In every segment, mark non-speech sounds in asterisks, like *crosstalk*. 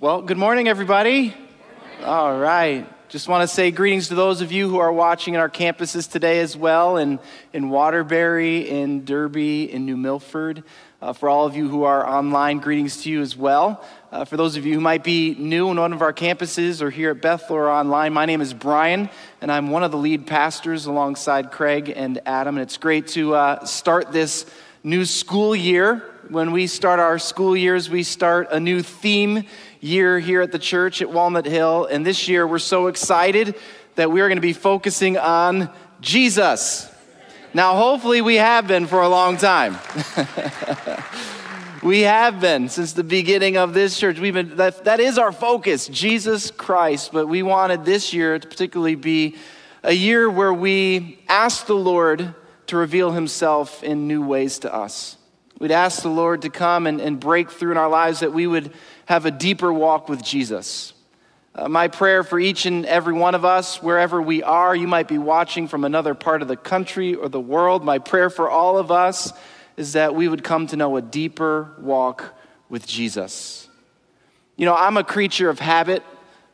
Well, good morning, everybody. All right. Just want to say greetings to those of you who are watching in our campuses today as well, in, in Waterbury, in Derby, in New Milford. Uh, for all of you who are online, greetings to you as well. Uh, for those of you who might be new in one of our campuses or here at Bethel or online, my name is Brian, and I'm one of the lead pastors alongside Craig and Adam. And it's great to uh, start this new school year. When we start our school years, we start a new theme year here at the church at Walnut Hill. And this year, we're so excited that we are going to be focusing on Jesus. Now, hopefully, we have been for a long time. *laughs* we have been since the beginning of this church. We've been that, that is our focus, Jesus Christ. But we wanted this year to particularly be a year where we ask the Lord to reveal himself in new ways to us. We'd ask the Lord to come and, and break through in our lives that we would have a deeper walk with Jesus. Uh, my prayer for each and every one of us, wherever we are, you might be watching from another part of the country or the world. My prayer for all of us is that we would come to know a deeper walk with Jesus. You know, I'm a creature of habit.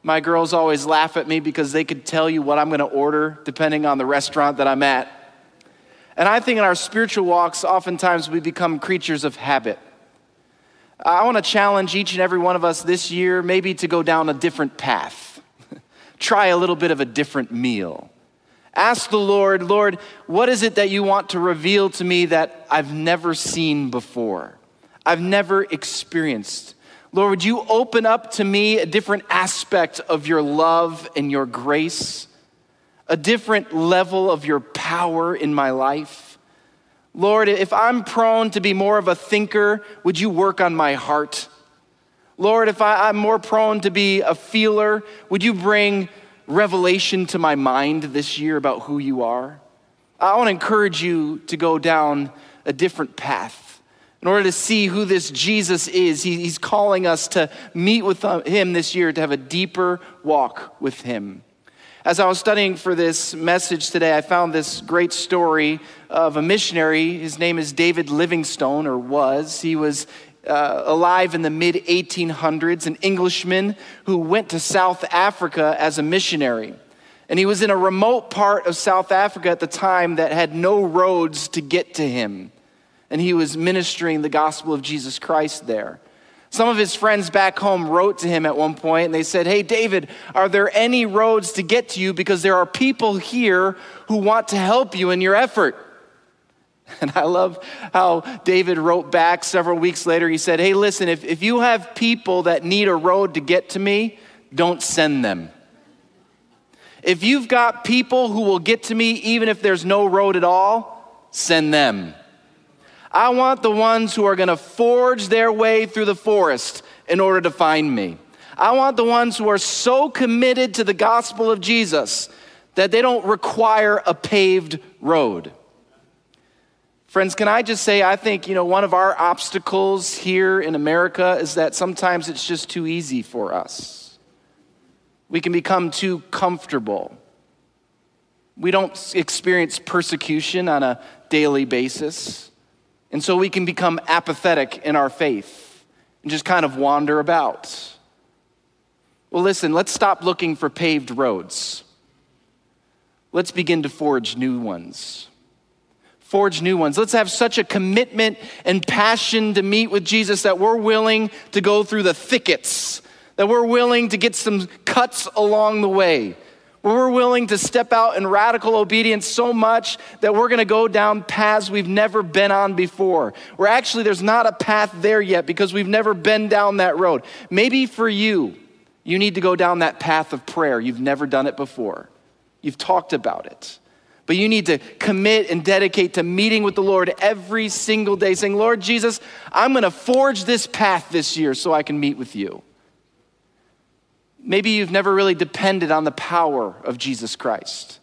My girls always laugh at me because they could tell you what I'm going to order depending on the restaurant that I'm at. And I think in our spiritual walks, oftentimes we become creatures of habit. I want to challenge each and every one of us this year maybe to go down a different path, *laughs* try a little bit of a different meal. Ask the Lord, Lord, what is it that you want to reveal to me that I've never seen before? I've never experienced. Lord, would you open up to me a different aspect of your love and your grace, a different level of your power in my life? Lord, if I'm prone to be more of a thinker, would you work on my heart? Lord, if I, am more prone to be a feeler, would you bring revelation to my mind this year about who you are? I want to encourage you to go down a different path in order to see who this Jesus is. He, he's calling us to meet with uh, him this year to have a deeper walk with him. As I was studying for this message today, I found this great story of a missionary. His name is David Livingstone, or was. He was uh, alive in the mid 1800s, an Englishman who went to South Africa as a missionary. And he was in a remote part of South Africa at the time that had no roads to get to him. And he was ministering the gospel of Jesus Christ there. Some of his friends back home wrote to him at one point and they said, Hey, David, are there any roads to get to you? Because there are people here who want to help you in your effort. *laughs* And I love how David wrote back several weeks later. He said, Hey, listen, if, if you have people that need a road to get to me, don't send them. If you've got people who will get to me even if there's no road at all, send them. I want the ones who are going to forge their way through the forest in order to find me. I want the ones who are so committed to the gospel of Jesus that they don't require a paved road. Friends, can I just say, I think, you know, one of our obstacles here in America is that sometimes it's just too easy for us. We can become too comfortable. We don't experience persecution on a daily basis. And so we can become apathetic in our faith and just kind of wander about. Well, listen, let's stop looking for paved roads. Let's begin to forge new ones. Forge new ones. Let's have such a commitment and passion to meet with Jesus that we're willing to go through the thickets, that we're willing to get some cuts along the way we're willing to step out in radical obedience so much that we're going to go down paths we've never been on before. Where actually there's not a path there yet because we've never been down that road. Maybe for you, you need to go down that path of prayer. You've never done it before, you've talked about it. But you need to commit and dedicate to meeting with the Lord every single day, saying, Lord Jesus, I'm going to forge this path this year so I can meet with you. Maybe you've never really depended on the power of Jesus Christ.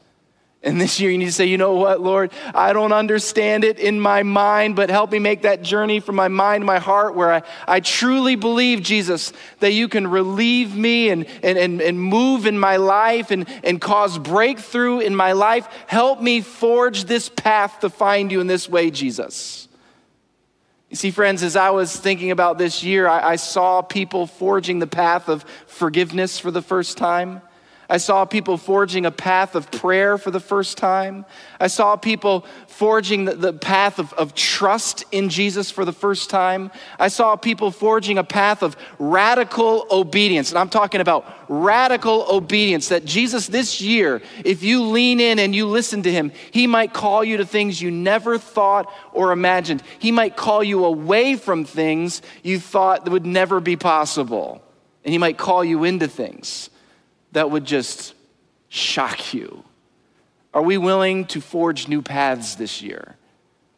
And this year you need to say, you know what, Lord, I don't understand it in my mind, but help me make that journey from my mind to my heart where I, I truly believe, Jesus, that you can relieve me and, and, and, and move in my life and, and cause breakthrough in my life. Help me forge this path to find you in this way, Jesus. You see, friends, as I was thinking about this year, I, I, saw people forging the path of forgiveness for the first time. I saw people forging a path of prayer for the first time. I saw people forging the, the path of, of trust in Jesus for the first time. I saw people forging a path of radical obedience. And I'm talking about radical obedience that Jesus, this year, if you lean in and you listen to him, he might call you to things you never thought or imagined. He might call you away from things you thought would never be possible. And he might call you into things that would just shock you? Are we willing to forge new paths this year?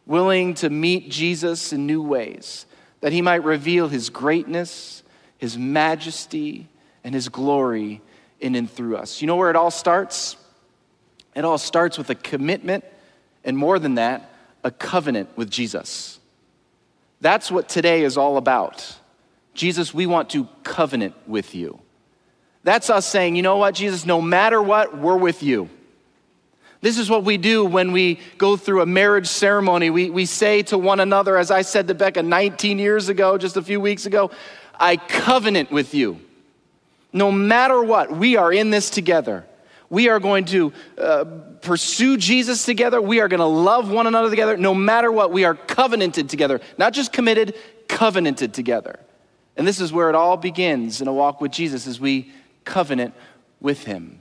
Willing to meet Jesus in new ways, that he might reveal his greatness, his majesty, and his glory in and through us. You know where it all starts? It all starts with a commitment, and more than that, a covenant with Jesus. That's what today is all about. Jesus, we want to covenant with you. That's us saying, you know what, Jesus, no matter what, we're with you. This is what we do when we go through a marriage ceremony. We, we say to one another, as I said to Becca 19 years ago, just a few weeks ago, I covenant with you. No matter what, we are in this together. We are going to uh, pursue Jesus together. We are going to love one another together. No matter what, we are covenanted together. Not just committed, covenanted together. And this is where it all begins in a walk with Jesus as we covenant with him.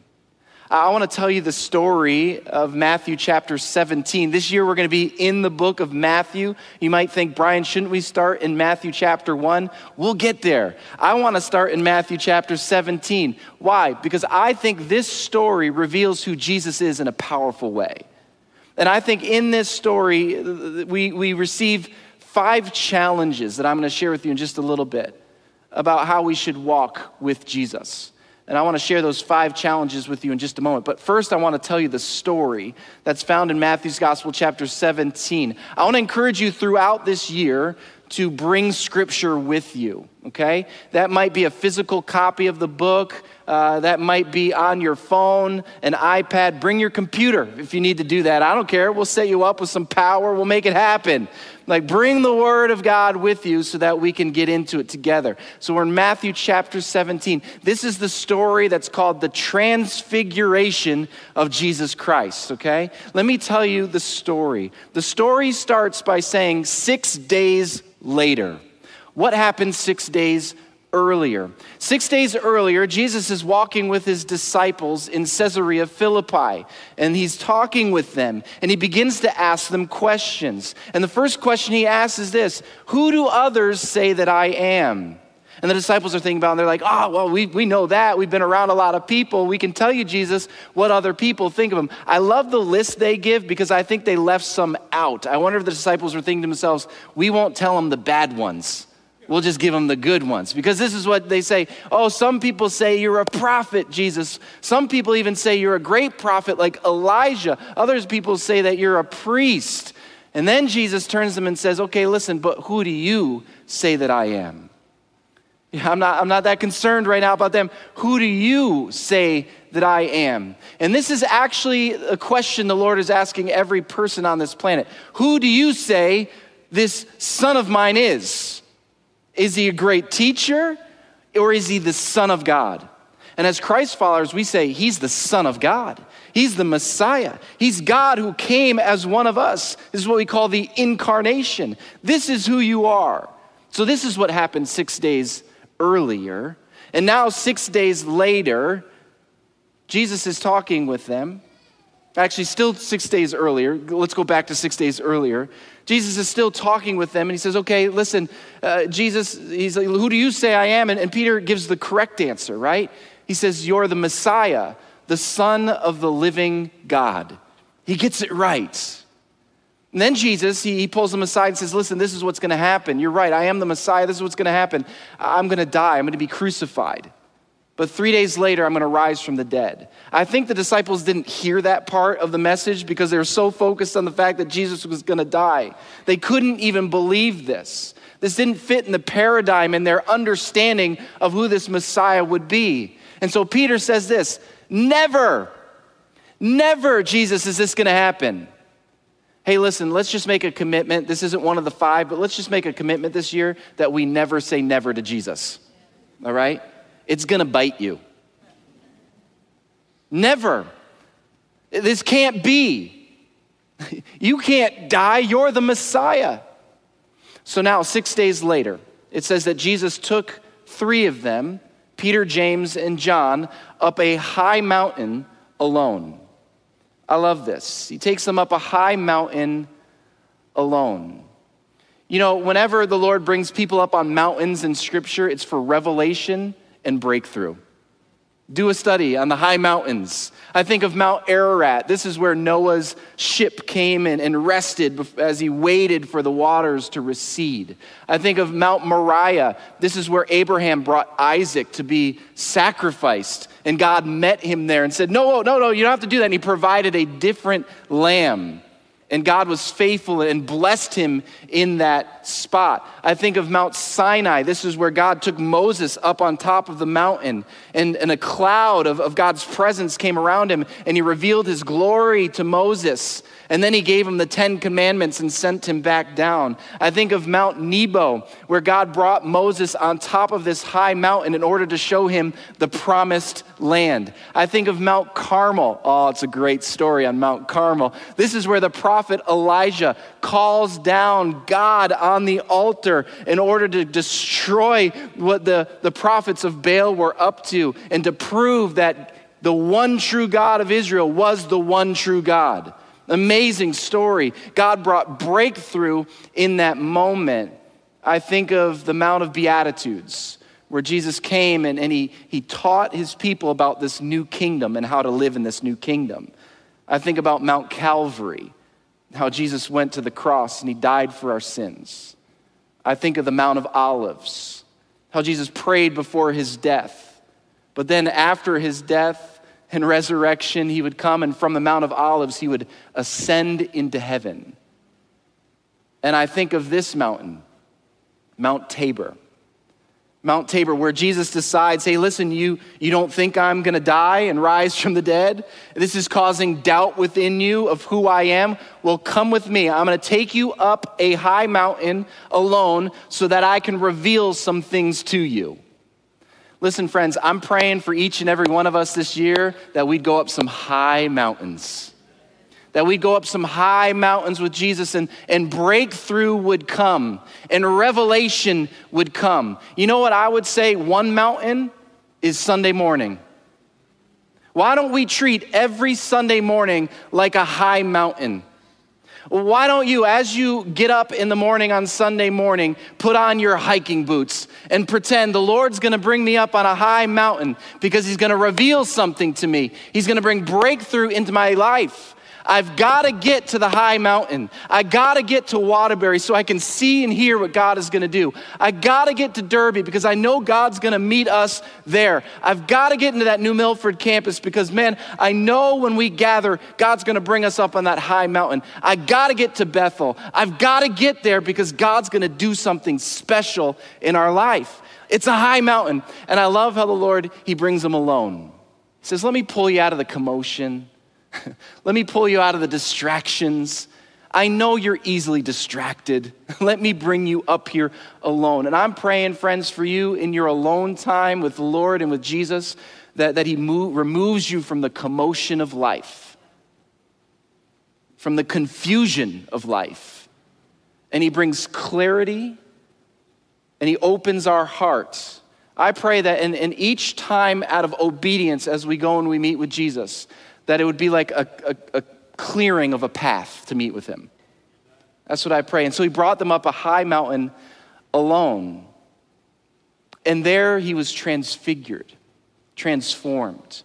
I want to tell you the story of Matthew chapter 17. This year we're going to be in the book of Matthew. You might think, Brian, shouldn't we start in Matthew chapter 1? We'll get there. I want to start in Matthew chapter 17. Why? Because I think this story reveals who Jesus is in a powerful way. And I think in this story, we, we receive five challenges that I'm going to share with you in just a little bit about how we should walk with Jesus. And I want to share those five challenges with you in just a moment. But first, I want to tell you the story that's found in Matthew's Gospel, chapter 17. I want to encourage you throughout this year to bring scripture with you, okay? That might be a physical copy of the book, uh, that might be on your phone, an iPad. Bring your computer if you need to do that. I don't care. We'll set you up with some power, we'll make it happen. Like, bring the word of God with you so that we can get into it together. So, we're in Matthew chapter 17. This is the story that's called the transfiguration of Jesus Christ, okay? Let me tell you the story. The story starts by saying six days later. What happened six days earlier. Six days earlier, Jesus is walking with his disciples in Caesarea Philippi, and he's talking with them, and he begins to ask them questions. And the first question he asks is this Who do others say that I am? And the disciples are thinking about it, and they're like, oh, well, we, we know that. We've been around a lot of people. We can tell you, Jesus, what other people think of him. I love the list they give because I think they left some out. I wonder if the disciples were thinking to themselves, we won't tell them the bad ones. We'll just give them the good ones. Because this is what they say Oh, some people say you're a prophet, Jesus. Some people even say you're a great prophet like Elijah. Others people say that you're a priest. And then Jesus turns them and says, Okay, listen, but who do you say that I am? I'm not, I'm not that concerned right now about them. Who do you say that I am? And this is actually a question the Lord is asking every person on this planet. Who do you say this son of mine is? Is he a great teacher or is he the Son of God? And as Christ followers, we say he's the Son of God. He's the Messiah. He's God who came as one of us. This is what we call the incarnation. This is who you are. So, this is what happened six days earlier. And now, six days later, Jesus is talking with them. Actually, still six days earlier. Let's go back to six days earlier. Jesus is still talking with them, and he says, Okay, listen, uh, Jesus, he's like, Who do you say I am? And, and Peter gives the correct answer, right? He says, You're the Messiah, the Son of the living God. He gets it right. And then Jesus, he, he pulls them aside and says, Listen, this is what's going to happen. You're right. I am the Messiah. This is what's going to happen. I'm going to die. I'm going to be crucified. But three days later, I'm going to rise from the dead. I think the disciples didn't hear that part of the message because they were so focused on the fact that Jesus was going to die. They couldn't even believe this. This didn't fit in the paradigm and their understanding of who this Messiah would be. And so Peter says this Never, never, Jesus, is this going to happen. Hey, listen, let's just make a commitment. This isn't one of the five, but let's just make a commitment this year that we never say never to Jesus. All right? It's gonna bite you. Never. This can't be. *laughs* You can't die. You're the Messiah. So now, six days later, it says that Jesus took three of them, Peter, James, and John, up a high mountain alone. I love this. He takes them up a high mountain alone. You know, whenever the Lord brings people up on mountains in Scripture, it's for revelation and breakthrough. Do a study on the high mountains. I think of Mount Ararat. This is where Noah's ship came in and rested as he waited for the waters to recede. I think of Mount Moriah. This is where Abraham brought Isaac to be sacrificed. And God met him there and said, No, no, no, you don't have to do that. And he provided a different lamb. And God was faithful and blessed him in that spot. I think of Mount Sinai. This is where God took Moses up on top of the mountain, and, and a cloud of, of God's presence came around him, and he revealed his glory to Moses. And then he gave him the Ten Commandments and sent him back down. I think of Mount Nebo, where God brought Moses on top of this high mountain in order to show him the promised land. I think of Mount Carmel. Oh, it's a great story on Mount Carmel. This is where the prophet Elijah calls down God on the altar in order to destroy what the, the prophets of Baal were up to and to prove that the one true God of Israel was the one true God. Amazing story. God brought breakthrough in that moment. I think of the Mount of Beatitudes, where Jesus came and, and he, he taught his people about this new kingdom and how to live in this new kingdom. I think about Mount Calvary, how Jesus went to the cross and he died for our sins. I think of the Mount of Olives, how Jesus prayed before his death. But then after his death, and resurrection, he would come, and from the Mount of Olives, he would ascend into heaven. And I think of this mountain, Mount Tabor. Mount Tabor, where Jesus decides, hey, listen, you, you don't think I'm going to die and rise from the dead? This is causing doubt within you of who I am. Well, come with me. I'm going to take you up a high mountain alone so that I can reveal some things to you. Listen, friends, I'm praying for each and every one of us this year that we'd go up some high mountains. That we'd go up some high mountains with Jesus and, and breakthrough would come and revelation would come. You know what I would say? One mountain is Sunday morning. Why don't we treat every Sunday morning like a high mountain? Why don't you, as you get up in the morning on Sunday morning, put on your hiking boots and pretend the Lord's gonna bring me up on a high mountain because He's gonna reveal something to me? He's gonna bring breakthrough into my life. I've got to get to the high mountain. I got to get to Waterbury so I can see and hear what God is going to do. I got to get to Derby because I know God's going to meet us there. I've got to get into that New Milford campus because, man, I know when we gather, God's going to bring us up on that high mountain. I got to get to Bethel. I've got to get there because God's going to do something special in our life. It's a high mountain. And I love how the Lord, He brings them alone. He says, Let me pull you out of the commotion. *laughs* Let me pull you out of the distractions. I know you're easily distracted. *laughs* Let me bring you up here alone. And I'm praying, friends, for you in your alone time with the Lord and with Jesus, that, that He move, removes you from the commotion of life, from the confusion of life. And He brings clarity and He opens our hearts. I pray that in, in each time out of obedience as we go and we meet with Jesus, that it would be like a, a, a clearing of a path to meet with him. That's what I pray. And so he brought them up a high mountain alone. And there he was transfigured, transformed.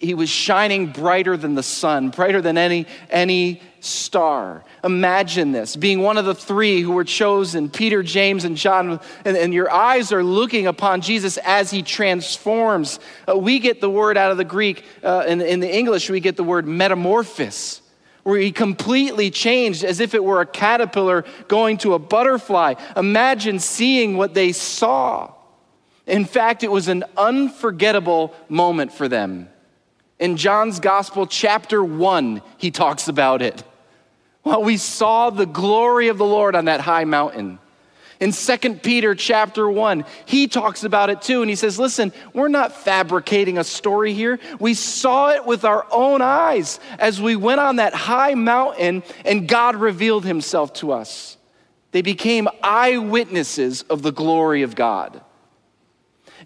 He was shining brighter than the sun, brighter than any, any star. Imagine this being one of the three who were chosen Peter, James, and John, and, and your eyes are looking upon Jesus as he transforms. Uh, we get the word out of the Greek, uh, in, in the English, we get the word metamorphosis where he completely changed as if it were a caterpillar going to a butterfly. Imagine seeing what they saw. In fact, it was an unforgettable moment for them. In John's Gospel, chapter one, he talks about it. Well, we saw the glory of the Lord on that high mountain. In 2 Peter chapter 1, he talks about it too, and he says, Listen, we're not fabricating a story here. We saw it with our own eyes as we went on that high mountain and God revealed himself to us. They became eyewitnesses of the glory of God.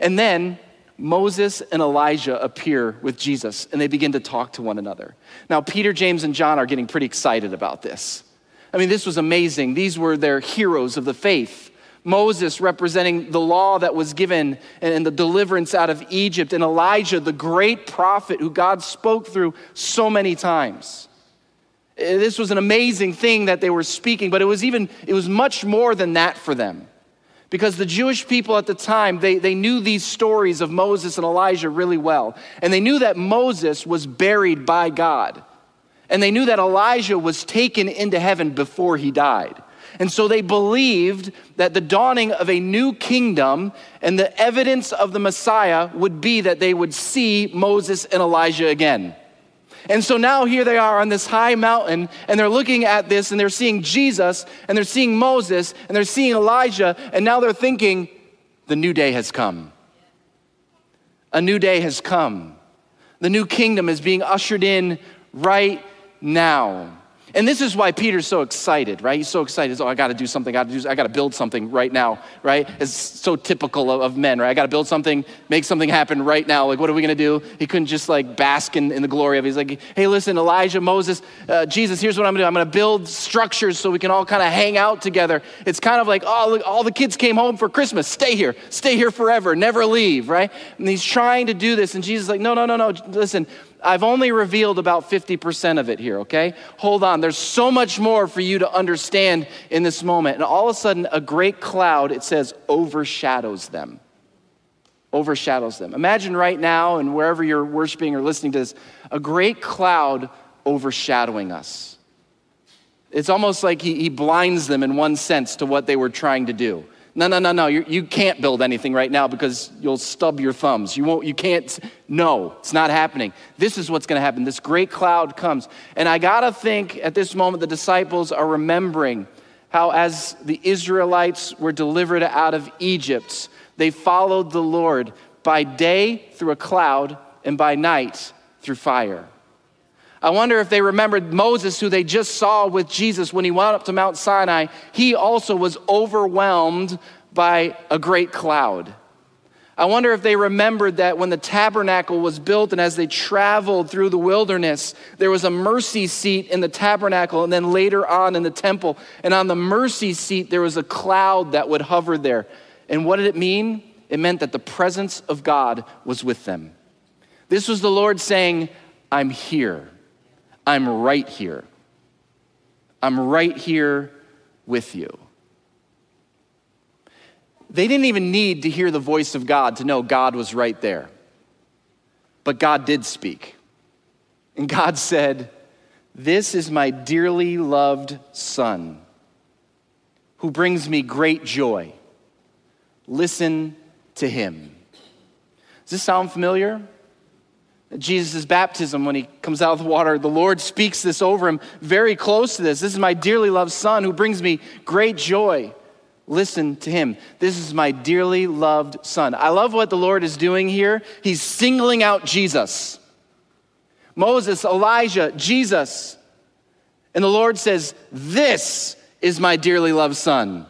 And then Moses and Elijah appear with Jesus and they begin to talk to one another. Now, Peter, James, and John are getting pretty excited about this. I mean, this was amazing. These were their heroes of the faith. Moses representing the law that was given and the deliverance out of Egypt, and Elijah, the great prophet who God spoke through so many times. Eh, this was an amazing thing that they were speaking, but it was even, it was much more than that for them. Because the Jewish people at the time, they, they knew these stories of Moses and Elijah really well. And they knew that Moses was buried by God. And they knew that Elijah was taken into heaven before he died. And so they believed that the dawning of a new kingdom and the evidence of the Messiah would be that they would see Moses and Elijah again. And so now here they are on this high mountain, and they're looking at this, and they're seeing Jesus, and they're seeing Moses, and they're seeing Elijah, and now they're thinking, the new day has come. A new day has come. The new kingdom is being ushered in right now. And this is why Peter's so excited, right? He's so excited. Oh, I got to do something. I got to do. I got to build something right now, right? It's so typical of, of men, right? I got to build something, make something happen right now. Like, what are we to do? He couldn't just like bask in, in the glory of. it. He's like, hey, listen, Elijah, Moses, uh, Jesus. Here's what I'm to do. I'm to build structures so we can all kind of hang out together. It's kind of like, oh, look, all the kids came home for Christmas. Stay here, stay here forever, never leave, right? And he's trying to do this, and Jesus is like, no, no, no, no. Listen, I've only revealed about 50% of it here, okay? Hold on. There's so much more for you to understand in this moment. And all of a sudden, a great cloud, it says, overshadows them. Overshadows them. Imagine right now, and wherever you're worshiping or listening to this, a great cloud overshadowing us. It's almost like he, he blinds them in one sense to what they were trying to do. No, no, no, no. You can not build anything right now because you'll stub your thumbs. You won't, you can't. No, it's not happening. This is what's going to happen. This great cloud comes. And I got to think at this moment, the disciples are remembering how, as the Israelites were delivered out of Egypt, they followed the Lord by day through a cloud and by night through fire. I wonder if they remembered Moses, who they just saw with Jesus when he went up to Mount Sinai. He also was overwhelmed by a great cloud. I wonder if they remembered that when the tabernacle was built and as they traveled through the wilderness, there was a mercy seat in the tabernacle and then later on in the temple. And on the mercy seat, there was a cloud that would hover there. And what did it mean? It meant that the presence of God was with them. This was the Lord saying, I'm here. I'm right here. I'm right here with you. They didn't even need to hear the voice of God to know God was right there. But God did speak. And God *laughs* said, This is my dearly loved Son who brings me great joy. Listen to him. Does this sound familiar? Jesus' baptism, when he comes out of the water, the Lord speaks this over him very close to this. This is my dearly loved Son who brings me great joy. Listen to him. This is my dearly loved Son. I love what the Lord is doing here. He's singling out Jesus. Moses, Elijah, Jesus. And the Lord says, This is my dearly loved Son.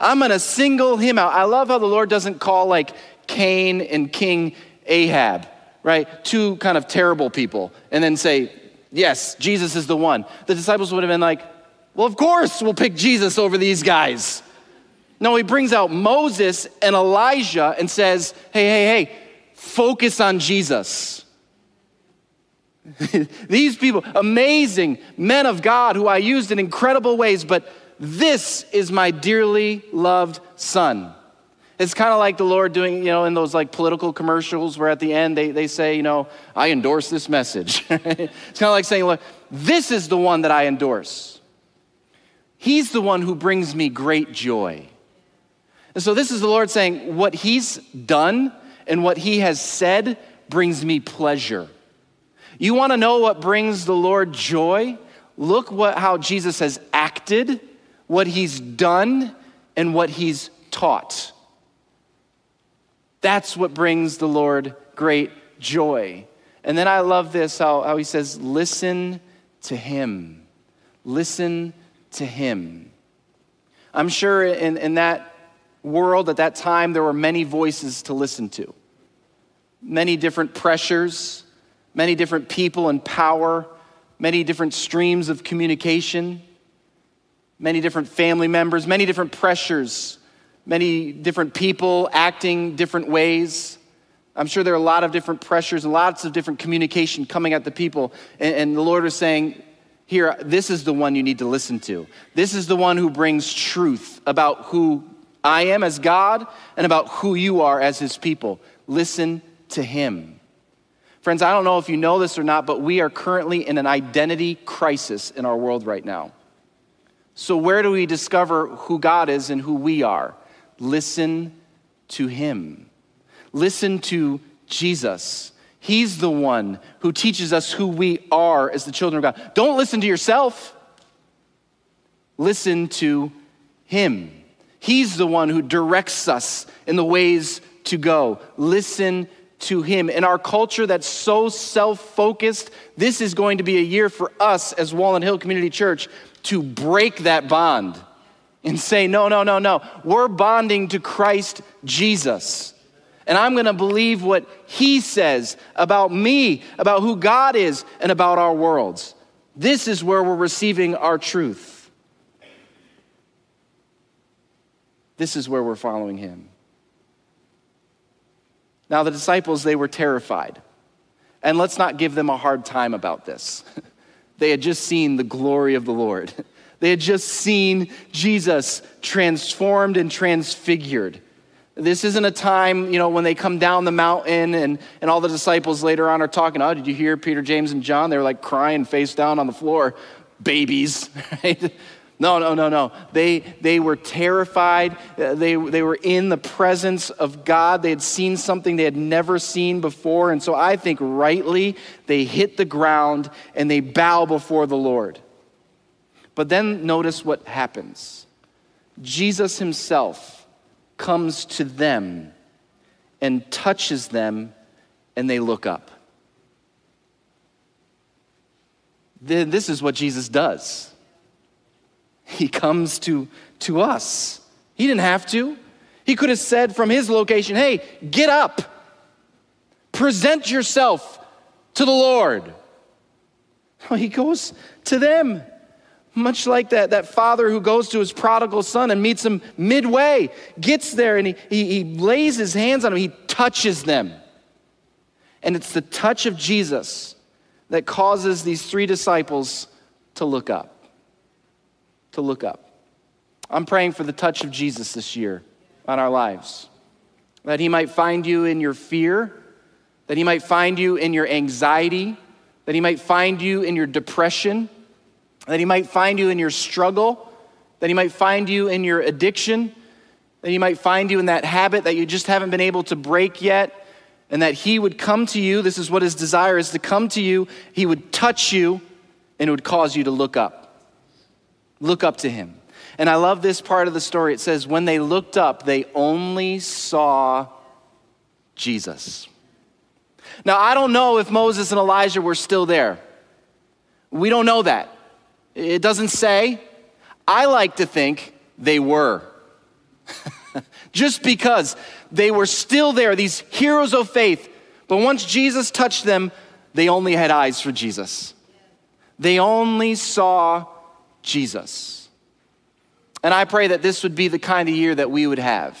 I'm going to single him out. I love how the Lord doesn't call like Cain and King Ahab right? Two kind of terrible people, and then say, Yes, Jesus is the one. The disciples would have been like, Well, of course, we'll pick Jesus over these guys. No, he brings out Moses and Elijah and says, Hey, hey, hey, focus on Jesus. *laughs* These people, amazing men of God who I used in incredible ways, but this is my dearly loved son. It's kind of like the Lord doing, you know, in those like political commercials where at the end they, they say, you know, I endorse this message. *laughs* it's kind of like saying, look, this is the one that I endorse. He's the one who brings me great joy. And so this is the Lord saying, what He's done and what He has said brings me pleasure. You want to know what brings the Lord joy? look what, how Jesus has acted, what he's done, and what he's taught. That's what brings the Lord great joy. And then I love this how, how he says, listen to him. Listen to him. I'm sure in, in that world at that time, there were many voices to listen to, many different pressures, many different people in power, many different streams of communication, many different family members, many different pressures, many different people acting different ways. I'm sure there are a lot of different pressures and lots of different communication coming at the people. And, and, the Lord was saying, Here, this is the one you need to listen to. This is the one who brings truth about who I am as God and about who you are as his people. Listen to him. Friends, I don't know if you know this or not, but we are currently in an identity crisis in our world right now. So, where do we discover who God is and who we are? Listen to him. Listen to Jesus. He's the one who teaches us who we are as the children of God. Don't listen to yourself, listen to Him. He's the one who directs us in the ways to go. Listen to Him. In our culture that's so self focused, this is going to be a year for us as Walnut Hill Community Church to break that bond and say, no, no, no, no. We're bonding to Christ Jesus. And I'm going to believe what he says about me, about who God is, and about our worlds. This is where we're receiving our truth. This is where we're following him. Now, the disciples, they were terrified. And let's not give them a hard time about this. *laughs* they had just seen the glory of the Lord, *laughs* they had just seen Jesus transformed and transfigured. This isn't a time, you know, when they come down the mountain and, and all the disciples later on are talking, oh, did you hear Peter, James, and John? They were like crying face down on the floor, babies, *laughs* right? No, no, no, no. They, they were terrified. They, they were in the presence of God. They had seen something they had never seen before. And so I think rightly they hit the ground and they bow before the Lord. But then notice what happens Jesus himself comes to them and touches them, and they look up. Then This is what Jesus does. He comes to, to us. He didn't have to. He could have said from his location, hey, get up, present yourself to the Lord. he goes to them. Much like that, that father who goes to his prodigal son and meets him midway, gets there and he, he, he lays his hands on him, he touches them. And it's the touch of Jesus that causes these three disciples to look up. To look up. I'm praying for the touch of Jesus this year on our lives. That he might find you in your fear, that he might find you in your anxiety, that he might find you in your depression that He might find you in your struggle, that He might find you in your addiction, that He might find you in that habit that you just haven't been able to break yet, and that He would come to you. This is what His desire is to come to you. He would touch you, and it would cause you to look up. Look up to Him. And I love this part of the story. It says, when they looked up, they only saw Jesus. Now, I don't know if Moses and Elijah were still there. We don't know that. It doesn't say. I like to think they were. *laughs* Just because they were still there, these heroes of faith. But once Jesus touched them, they only had eyes for Jesus. They only saw Jesus. And I pray that this would be the kind of year that we would have.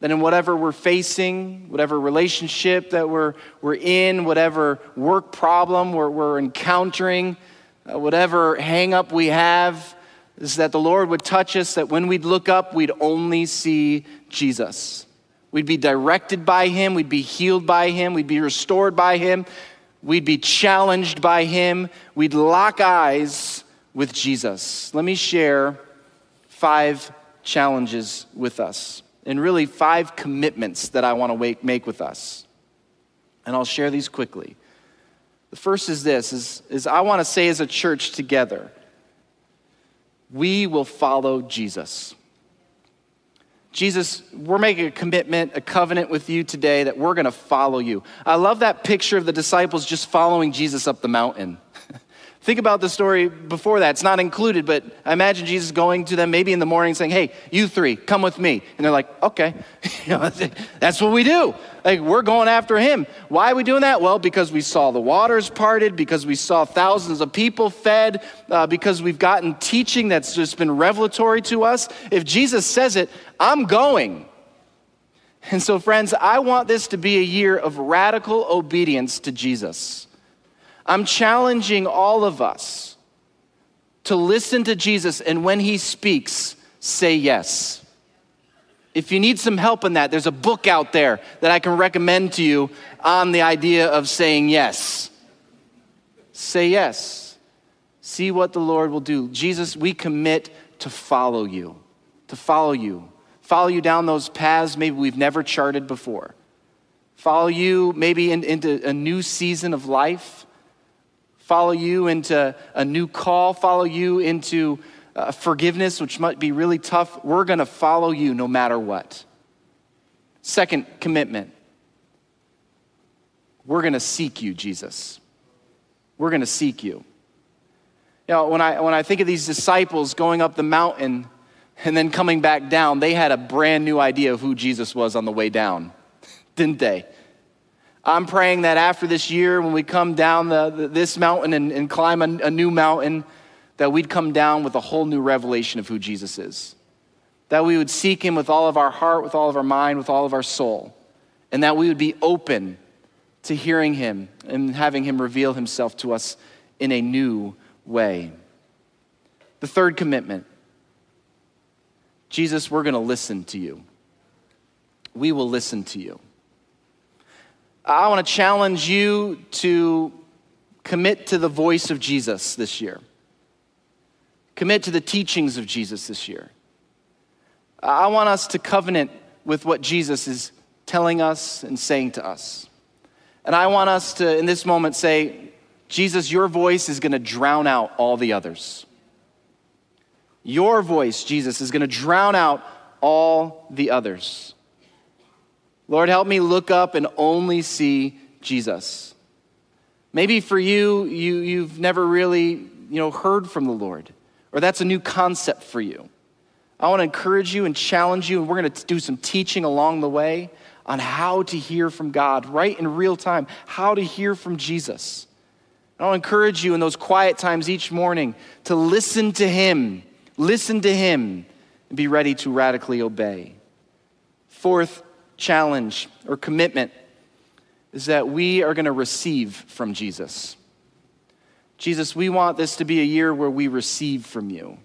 That in whatever we're facing, whatever relationship that we're, we're in, whatever work problem we're, we're encountering, uh, whatever hang up we have, is that the Lord would touch us, that when we'd look up, we'd only see Jesus. We'd be directed by Him, we'd be healed by Him, we'd be restored by Him, we'd be challenged by Him, we'd lock eyes with Jesus. Let me share five challenges with us, and really five commitments that I want to make with us. And I'll share these quickly. The first is this is, is I want to say as a church together, we will follow Jesus. Jesus, we're making a commitment, a covenant with you today that we're going to follow you. I love that picture of the disciples just following Jesus up the mountain. Think about the story before that. It's not included, but I imagine Jesus going to them maybe in the morning saying, Hey, you three, come with me. And they're like, Okay. *laughs* that's what we do. Like, we're going after him. Why are we doing that? Well, because we saw the waters parted, because we saw thousands of people fed, uh, because we've gotten teaching that's just been revelatory to us. If Jesus says it, I'm going. And so, friends, I want this to be a year of radical obedience to Jesus. I'm challenging all of us to listen to Jesus and when he speaks, say yes. If you need some help in that, there's a book out there that I can recommend to you on the idea of saying yes. Say yes. See what the Lord will do. Jesus, we commit to follow you, to follow you, follow you down those paths maybe we've never charted before, follow you maybe in, into a new season of life follow you into a new call, follow you into uh, forgiveness, which might be really tough. We're going to follow you no matter what. Second commitment we're going to seek you, Jesus. We're going to seek you. You know, when I, when I think of these disciples going up the mountain and then coming back down, they had a brand new idea of who Jesus was on the way down, *laughs* didn't they? I'm praying that after this year, when we come down the, the, this mountain and, and climb a, a new mountain, that we'd come down with a whole new revelation of who Jesus is. That we would seek him with all of our heart, with all of our mind, with all of our soul. And that we would be open to hearing him and having him reveal himself to us in a new way. The third commitment Jesus, we're going to listen to you. We will listen to you. I want to challenge you to commit to the voice of Jesus this year. Commit to the teachings of Jesus this year. I want us to covenant with what Jesus is telling us and saying to us. And I want us to, in this moment, say, Jesus, your voice is going to drown out all the others. Your voice, Jesus, is going to drown out all the others. Lord, help me look up and only see Jesus. Maybe for you, you you've never really you know, heard from the Lord, or that's a new concept for you. I want to encourage you and challenge you, and we're going to do some teaching along the way on how to hear from God right in real time, how to hear from Jesus. I want to encourage you in those quiet times each morning to listen to Him, listen to Him, and be ready to radically obey. Fourth, challenge or commitment is that we are going to receive from Jesus. Jesus, we want this to be a year where we receive from you.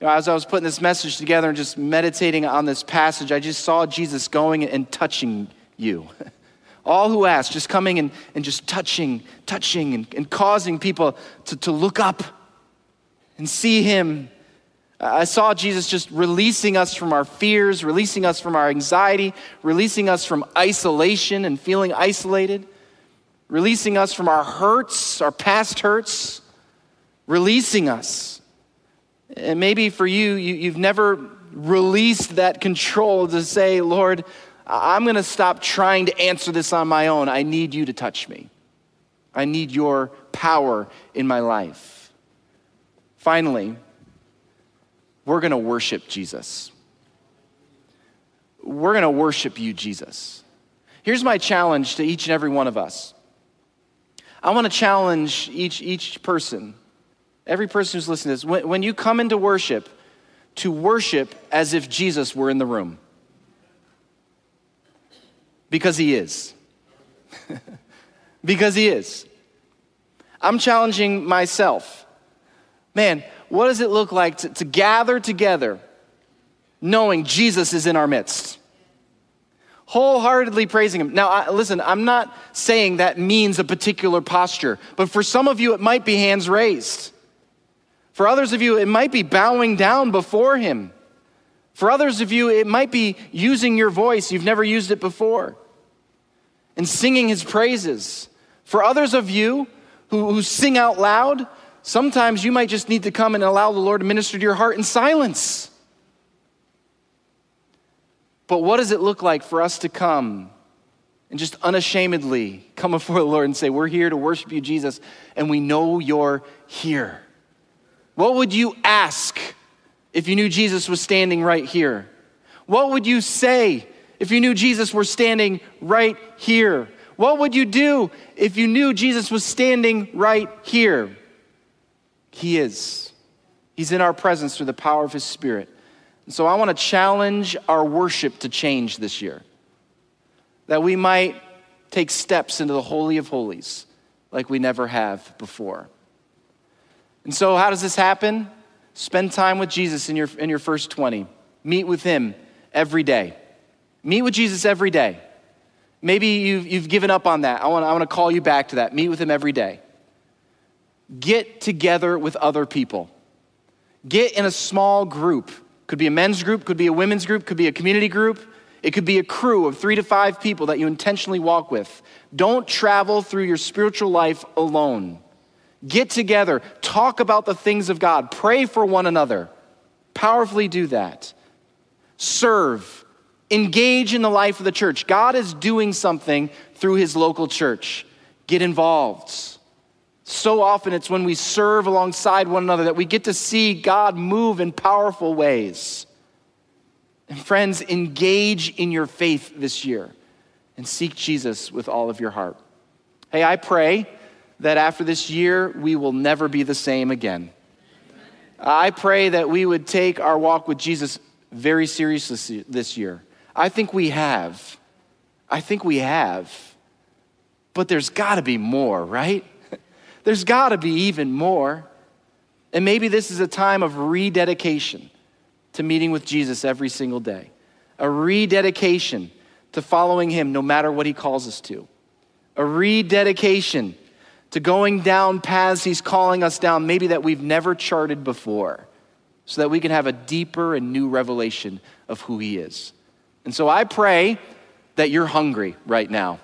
you know, as I was putting this message together and just meditating on this passage, I just saw Jesus going and touching you. *laughs* All who ask, just coming and, and just touching, touching, and, and causing people to, to look up and see him I saw Jesus just releasing us from our fears, releasing us from our anxiety, releasing us from isolation and feeling isolated, releasing us from our hurts, our past hurts, releasing us. And maybe for you, you have never released that control to say, Lord, I'm going to stop trying to answer this on my own. I need you to touch me. I need your power in my life. Finally, we're going to worship Jesus. We're going to worship you, Jesus. Here's my challenge to each and every one of us. I want to challenge each, each person, every person who's listening to this, when, when you come into worship, to worship as if Jesus were in the room. Because he is. *laughs* because he is. I'm challenging myself. Man, what does it look like to, to gather together knowing Jesus is in our midst? Wholeheartedly praising Him. Now, I, listen, I'm not saying that means a particular posture, but for some of you, it might be hands raised. For others of you, it might be bowing down before Him. For others of you, it might be using your voice, you've never used it before, and singing His praises. For others of you, who, who sing out loud. Sometimes you might just need to come and allow the Lord to minister to your heart in silence. But what does it look like for us to come and just unashamedly come before the Lord and say, We're here to worship you, Jesus, and we know you're here? What would you ask if you knew Jesus was standing right here? What would you say if you knew Jesus were standing right here? What would you do if you knew Jesus was standing right here? He is. He's in our presence through the power of His Spirit. And so I want to challenge our worship to change this year. That we might take steps into the Holy of Holies like we never have before. And so, how does this happen? Spend time with Jesus in your, in your first 20. Meet with Him every day. Meet with Jesus every day. Maybe you've, you've given up on that. I want, I want to call you back to that. Meet with Him every day. Get together with other people. Get in a small group could be a men's group, could be a women's group, could be a community group. It could be a crew of three to five people that you intentionally walk with. Don't travel through your spiritual life alone. Get together, talk about the things of God, pray for one another. Powerfully do that. Serve, engage in the life of the church. God is doing something through his local church. Get involved. So often it's when we serve alongside one another that we get to see God move in powerful ways. And friends, engage in your faith this year and seek Jesus with all of your heart. Hey, I pray that after this year, we will never be the same again. I pray that we would take our walk with Jesus very seriously this year. I think we have. I think we have. But there's got to be more, right? There's got to be even more. And maybe this is a time of rededication to meeting with Jesus every single day, a rededication to following him no matter what he calls us to, a rededication to going down paths he's calling us down, maybe that we've never charted before, so that we can have a deeper and new revelation of who he is. And so I pray that you're hungry right now.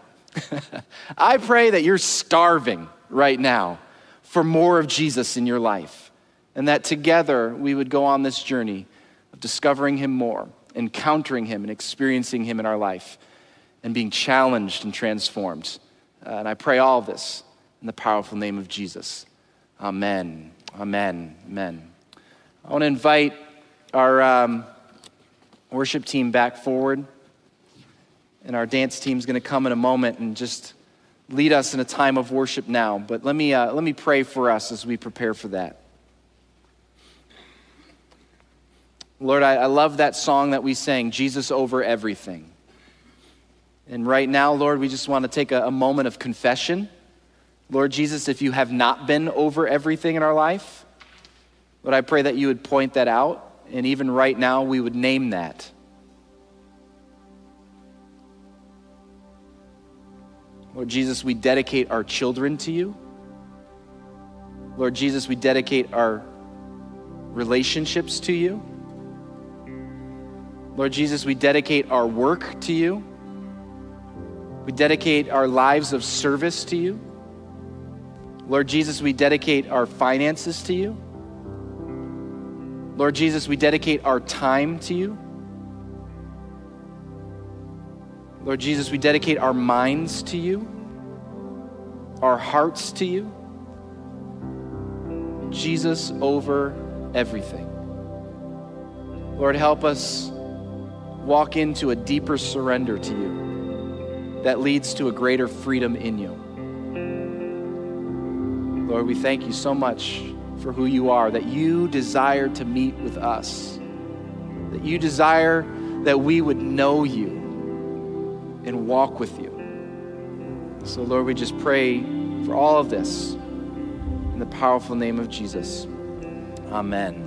*laughs* I pray that you're starving right now for more of Jesus in your life. And that together we would go on this journey of discovering Him more, encountering Him, and experiencing Him in our life, and being challenged and transformed. Uh, and I pray all this in the powerful name of Jesus. Amen. Amen. Amen. I want to invite our um, worship team back forward. And our dance team is going to come in a moment and just lead us in a time of worship now. But let me, uh, let me pray for us as we prepare for that. Lord, I, I love that song that we sang, Jesus over everything. And right now, Lord, we just want to take a, a moment of confession. Lord Jesus, if you have not been over everything in our life, Lord, I pray that you would point that out. And even right now, we would name that. Lord Jesus, we dedicate our children to you. Lord Jesus, we dedicate our relationships to you. Lord Jesus, we dedicate our work to you. We dedicate our lives of service to you. Lord Jesus, we dedicate our finances to you. Lord Jesus, we dedicate our time to you. Lord Jesus, we dedicate our minds to you, our hearts to you. Jesus over everything. Lord, help us walk into a deeper surrender to you that leads to a greater freedom in you. Lord, we thank you so much for who you are, that you desire to meet with us, that you desire that we would know you and walk with you. So, Lord, we just pray for all of this in the powerful name of Jesus. Amen.